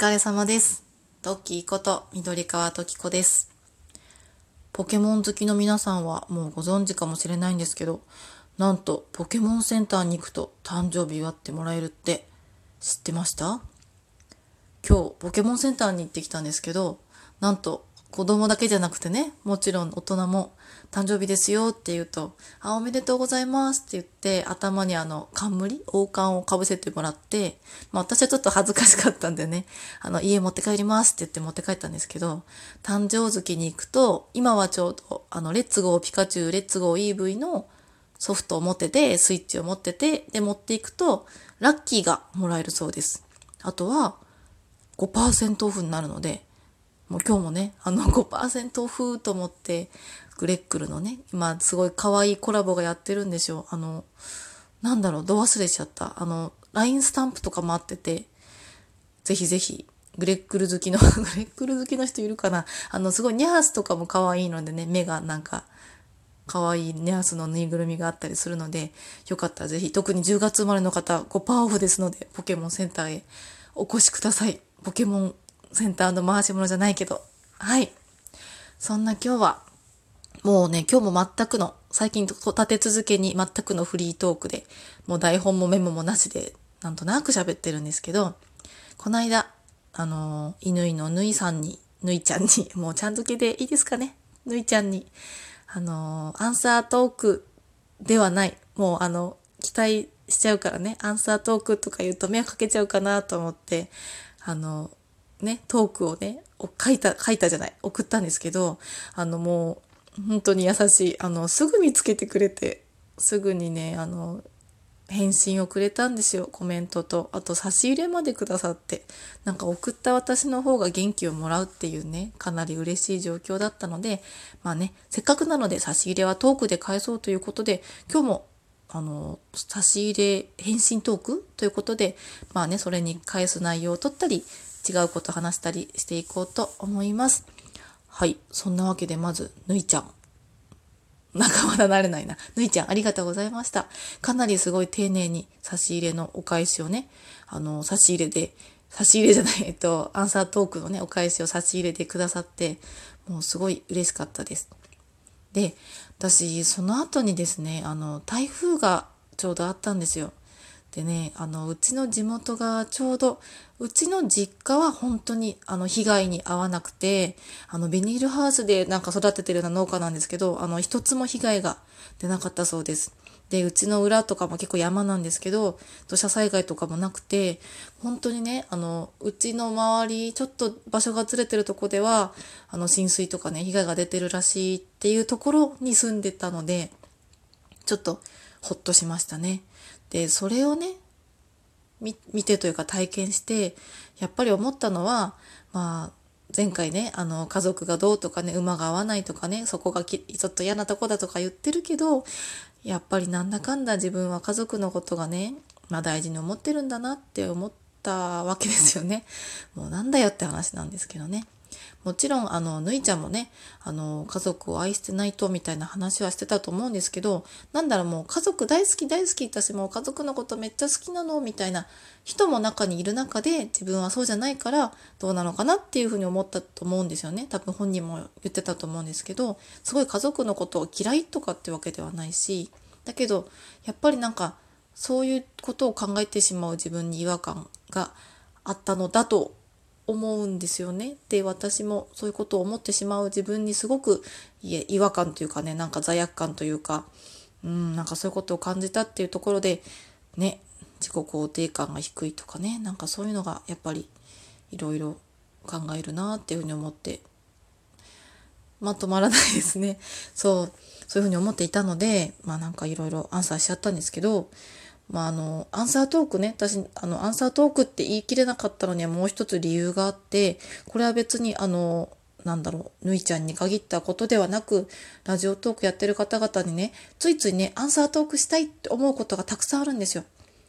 疲れ様です。トッキーこと緑川トキコです。ポケモン好きの皆さんはもうご存知かもしれないんですけど、なんとポケモンセンターに行くと誕生日祝ってもらえるって知ってました？今日ポケモンセンターに行ってきたんですけど、なんと子供だけじゃなくてね、もちろん大人も誕生日ですよって言うと、あ、おめでとうございますって言って、頭にあの、冠王冠をかぶせてもらって、まあ私はちょっと恥ずかしかったんでね、あの、家持って帰りますって言って持って帰ったんですけど、誕生月に行くと、今はちょうど、あの、 Let's Go ピカチュウ、 Let's Go イー ブイ のソフトを持ってて、スイッチを持ってて、で、持っていくと、ラッキーがもらえるそうです。あとは、5%オフになるので、もう今日もね、あの5%オフと思って、グレッグルのね、今すごい可愛いコラボがやってるんですよ。あの、なんだろう、ど忘れちゃった。あの、LINE スタンプとかもあってて、ぜひぜひ、グレックル好きの、グレックル好きの人いるかなあの、すごいニャースとかも可愛いのでね、目がなんか、可愛いニャースのぬいぐるみがあったりするので、よかったらぜひ、特に10月生まれの方、5%オフですので、ポケモンセンターへお越しください。ポケモンセンターの回し物じゃないけど。はい。そんな今日は、もうね、今日も全くの、最近と立て続けに全くのフリートークで、もう台本もメモもなしで、なんとなく喋ってるんですけど、この間、あのー、犬のぬいさんに、ぬいちゃんに、もうちゃん付けでいいですかね？ぬいちゃんに、あの、アンサートークではない。もうあの、期待しちゃうからね、アンサートークとか言うと迷惑かけちゃうかなと思って、あの、ね、トークをね、書いた、書いたじゃない、送ったんですけど、あのもう、本当に優しい、あの、すぐ見つけてくれて、すぐにね、あの、返信をくれたんですよ、コメントと。あと、差し入れまでくださって。なんか送った私の方が元気をもらうっていうね、かなり嬉しい状況だったので、まあね、せっかくなので差し入れはトークで返そうということで、今日もあの、差し入れ返信トークということで、まあね、それに返す内容を取ったり、違うこと話したりしていこうと思います。はい。そんなわけで、まず、ぬいちゃん。なんかまだ慣れないな。ぬいちゃん、ありがとうございました。かなりすごい丁寧に差し入れのお返しをね、あの、差し入れで、差し入れじゃない、えっと、アンサートークのね、お返しを差し入れてくださって、もうすごい嬉しかったです。で、私、その後にですね、あの、台風がちょうどあったんですよ。でね、あの、うちの地元がちょうど、うちの実家は本当に、あの、被害に遭わなくて、あの、ビニールハウスでなんか育ててるような農家なんですけど、あの、一つも被害が出なかったそうです。で、うちの裏とかも結構山なんですけど、土砂災害とかもなくて、本当にね、あの、うちの周り、ちょっと場所がずれてるとこでは、あの、浸水とかね、被害が出てるらしいっていうところに住んでたので、ちょっとほっとしましたね。で、それをね、見てというか体験して、やっぱり思ったのは、まあ、前回ね、あの、家族がどうとかね、馬が合わないとかね、そこがちょっと嫌なとこだとか言ってるけど、やっぱりなんだかんだ自分は家族のことがね、まあ大事に思ってるんだなって思ったわけですよね。もうなんだよって話なんですけどね。もちろん、あの、ぬいちゃんもね、あの、家族を愛してないとみたいな話はしてたと思うんですけど、なんだろう、もう家族大好き大好き私もう家族のことめっちゃ好きなのみたいな人も中にいる中で自分はそうじゃないからどうなのかなっていうふうに思ったと思うんですよね。多分本人も言ってたと思うんですけど、すごい家族のことを嫌いとかってわけではないし、だけど、やっぱりなんか、そういうことを考えてしまう自分に違和感があったのだと思うんですよね。で、私もそういうことを思ってしまう自分にすごくいえ違和感というかね、なんか罪悪感というか、うん、なんかそういうことを感じたっていうところで、ね、自己肯定感が低いとかね、なんかそういうのがやっぱりいろいろ考えるなっていうふうに思って、まとまらないですね。そう、そういうふうに思っていたので、まあなんかいろいろアンサーしちゃったんですけど、まああの、アンサートークね、私、あの、アンサートークって言い切れなかったのにはもう一つ理由があって、これは別にあの、なんだろう、ぬいちゃんに限ったことではなく、ラジオトークやってる方々にね、ついついね、アンサートークしたいって思うことがたくさんあるんですよ。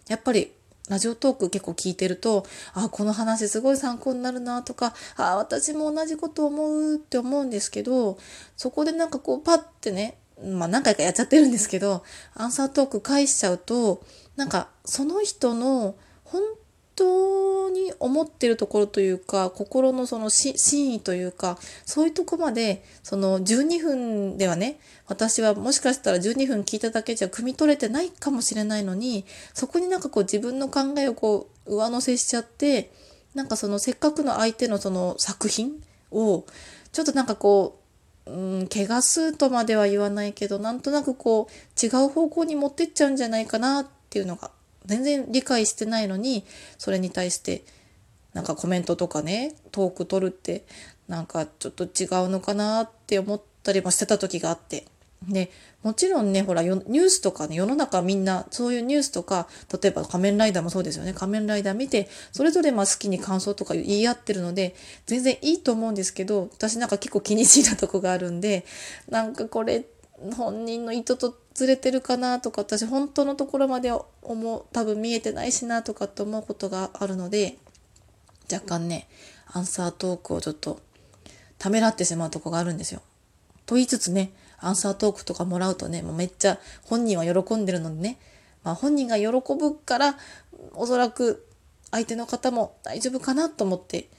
やっぱり、ラジオトーク結構聞いてると、あ、この話すごい参考になるなとか、あ、私も同じこと思うって思うんですけど、そこでなんかこうパッてね、まあ何回かやっちゃってるんですけど、アンサートーク返しちゃうと、なんかその人の本当に思ってるところというか心のその真意というかそういうとこまでその12分ではね私はもしかしたら12分聞いただけじゃ汲み取れてないかもしれないのにそこになんかこう自分の考えをこう上乗せしちゃってなんかそのせっかくの相手のその作品をちょっとなんかこう、うん、怪我すとまでは言わないけどなんとなくこう違う方向に持ってっちゃうんじゃないかなっっていうのが全然理解してないのにそれに対してなんかコメントとかねトーク取るってなんかちょっと違うのかなって思ったりもしてた時があって。でもちろんねほらニュースとかね世の中みんなそういうニュースとか例えば仮面ライダーもそうですよね。仮面ライダー見てそれぞれまあ好きに感想とか言い合ってるので全然いいと思うんですけど私なんか結構気にしいなとこがあるんでなんかこれって本人の意図とずれてるかなとか私本当のところまで思う多分見えてないしなとかって思うことがあるので若干ねアンサートークをちょっとためらってしまうとこがあるんですよ。と言いつつねアンサートークとかもらうとねもうめっちゃ本人は喜んでるのでね、まあ、本人が喜ぶからおそらく相手の方も大丈夫かなと思って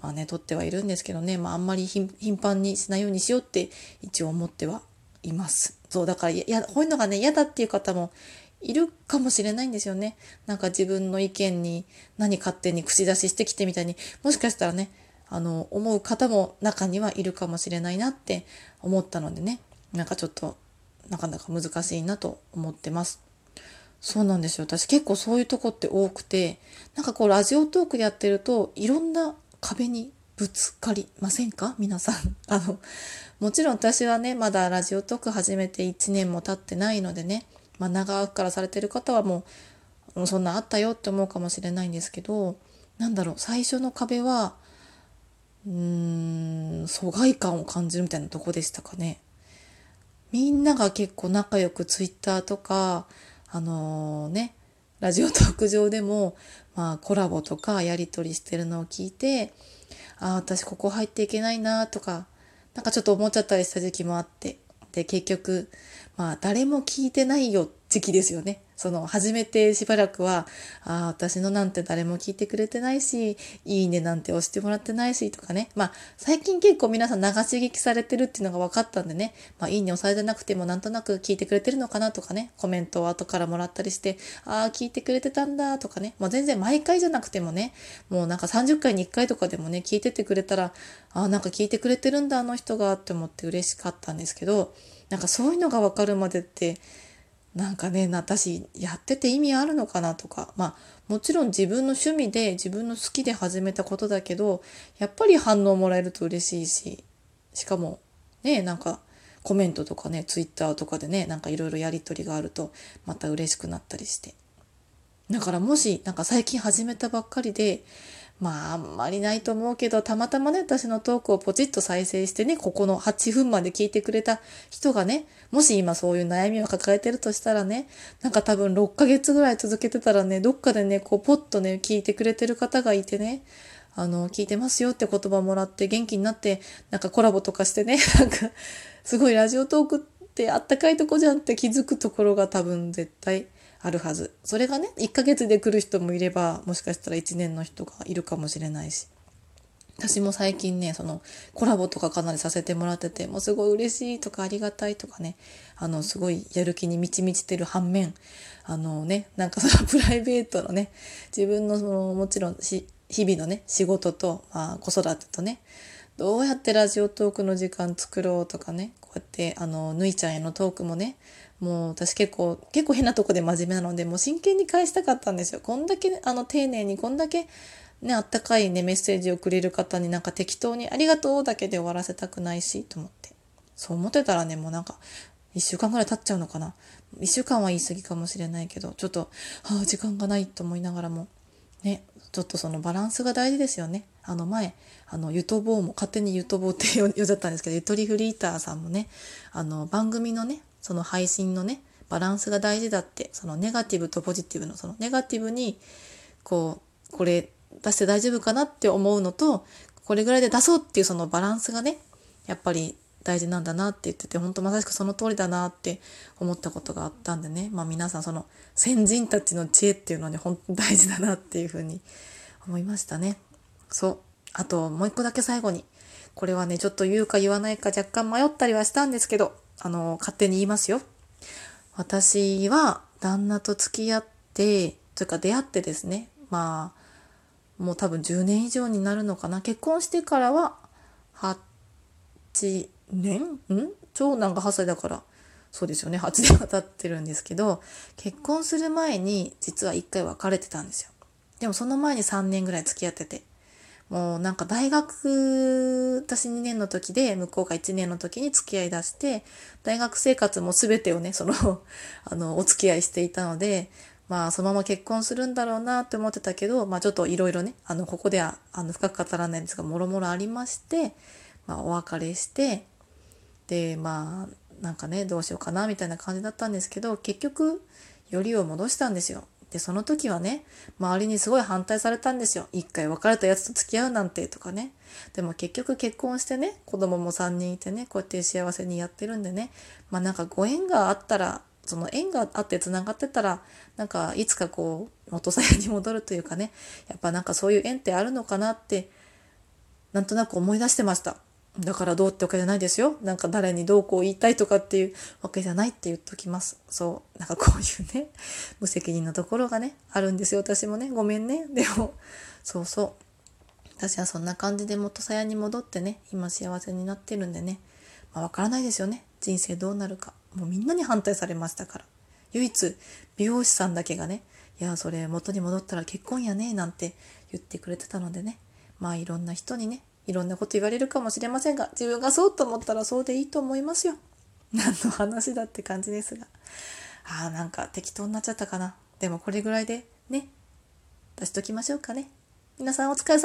まあね取ってはいるんですけどね、まあ、あんまり頻繁にしないようにしようって一応思ってはいます。そう、だから、や、こういうのがね、嫌だっていう方もいるかもしれないんですよね。なんか自分の意見に何勝手に口出ししてきてみたいに、もしかしたらね、あの、思う方も中にはいるかもしれないなって思ったのでね、なんかちょっと、なかなか難しいなと思ってます。そうなんですよ。私結構そういうとこって多くて、なんかこうラジオトークやってると、いろんな壁にぶつかりませんか？皆さん。あの、もちろん私はね、まだラジオトーク始めて1年も経ってないのでね、まあ、長くからされてる方はもう、そんなあったよって思うかもしれないんですけど、なんだろう、最初の壁は、うーん、疎外感を感じるみたいなとこでしたかね。みんなが結構仲良くツイッターとか、あのー、ね、ラジオトーク上でも、まあ、コラボとかやり取りしてるのを聞いて、ああ、私ここ入っていけないなとか、なんかちょっと思っちゃったりした時期もあって。で、結局、まあ、誰も聞いてないよ時期ですよね。その、初めてしばらくは、ああ、私のなんて誰も聞いてくれてないし、いいねなんて押してもらってないし、とかね。まあ、最近結構皆さん流し聞きされてるっていうのが分かったんでね、まあ、いいね押されてなくてもなんとなく聞いてくれてるのかなとかね、コメントを後からもらったりして、ああ、聞いてくれてたんだ、とかね。まあ、全然毎回じゃなくてもね、もうなんか30回に1回とかでもね、聞いててくれたら、ああ、なんか聞いてくれてるんだ、あの人が、って思って嬉しかったんですけど、なんかそういうのが分かるまでって、なんかね私やってて意味あるのかなとかまあもちろん自分の趣味で自分の好きで始めたことだけどやっぱり反応もらえると嬉しいししかもねなんかコメントとかねツイッターとかでねなんかいろいろやり取りがあるとまた嬉しくなったりしてだからもしなんか最近始めたばっかりでまああんまりないと思うけど、たまたまね、私のトークをポチッと再生してね、ここの8分まで聞いてくれた人がね、もし今そういう悩みを抱えてるとしたらね、なんか多分6ヶ月ぐらい続けてたらね、どっかでね、こうポッとね、聞いてくれてる方がいてね、あの、聞いてますよって言葉もらって元気になって、なんかコラボとかしてね、なんか、すごいラジオトークってあったかいとこじゃんって気づくところが多分絶対あるはず。それがね、1ヶ月で来る人もいれば、もしかしたら1年の人がいるかもしれないし。私も最近ね、そのコラボとかかなりさせてもらってて、もうすごい嬉しいとかありがたいとかね、あの、すごいやる気に満ち満ちてる反面、あのね、なんかその プライベートのね、自分のその、もちろんし、日々のね、仕事と、まあ、子育てとね、どうやってラジオトークの時間作ろうとかね、こうやって、あの、ぬいちゃんへのトークもね、もう私結構、結構変なとこで真面目なので、もう真剣に返したかったんですよ。こんだけ、あの、丁寧に、こんだけ、ね、あったかいね、メッセージをくれる方になんか適当にありがとうだけで終わらせたくないし、と思って。そう思ってたらね、もうなんか、一週間ぐらい経っちゃうのかな。一週間は言い過ぎかもしれないけど、ちょっと、はあ、時間がないと思いながらも、ね、ちょっとそのバランスが大事ですよね。あの前、あの、ゆとぼうも、勝手にゆとぼうって呼んじゃったんですけど、ゆとりフリーターさんもね、あの、番組のね、その配信のね、バランスが大事だって、そのネガティブとポジティブの、そのネガティブに、こう、これ出して大丈夫かなって思うのと、これぐらいで出そうっていうそのバランスがね、やっぱり大事なんだなって言ってて本当まさしくその通りだなって思ったことがあったんでね、まあ、皆さんその先人たちの知恵っていうのはね本当に大事だなっていうふうに思いましたね。そう。あともう一個だけ最後に。これはねちょっと言うか言わないか若干迷ったりはしたんですけどあの勝手に言いますよ。私は旦那と付き合ってというか出会ってですね。まあもう多分10年以上になるのかな。結婚してからは8年？ん？長男が8歳だから。そうですよね。8年は経ってるんですけど結婚する前に実は1回別れてたんですよ。でもその前に3年ぐらい付き合ってて。もうなんか大学私2年の時で向こうが1年の時に付き合いだして大学生活も全てをねその あのお付き合いしていたのでまあそのまま結婚するんだろうなって思ってたけどまあちょっといろいろねあのここではあの深く語らないんですがもろもろありましてまあお別れしてでまあなんかねどうしようかなみたいな感じだったんですけど結局よりを戻したんですよ。でその時はね周りにすごい反対されたんですよ。一回別れたやつと付き合うなんてとかね。でも結局結婚してね子供も3人いてねこうやって幸せにやってるんでね。まあなんかご縁があったらその縁があってつながってたらなんかいつかこう元さやに戻るというかね。やっぱなんかそういう縁ってあるのかなってなんとなく思い出してました。だからどうってわけじゃないですよ。なんか誰にどうこう言いたいとかっていうわけじゃないって言っときます。そう。なんかこういうね、無責任なところがね、あるんですよ。私もね、ごめんね。でも、そうそう。私はそんな感じで元さやに戻ってね、今幸せになってるんでね。まあわからないですよね。人生どうなるか。もうみんなに反対されましたから。唯一、美容師さんだけがね、いや、それ元に戻ったら結婚やね、なんて言ってくれてたのでね。まあいろんな人にね、いろんなこと言われるかもしれませんが、自分がそうと思ったらそうでいいと思いますよ。何の話だって感じですが。ああ、なんか適当になっちゃったかな。でもこれぐらいでね、出しときましょうかね。皆さんお疲れ様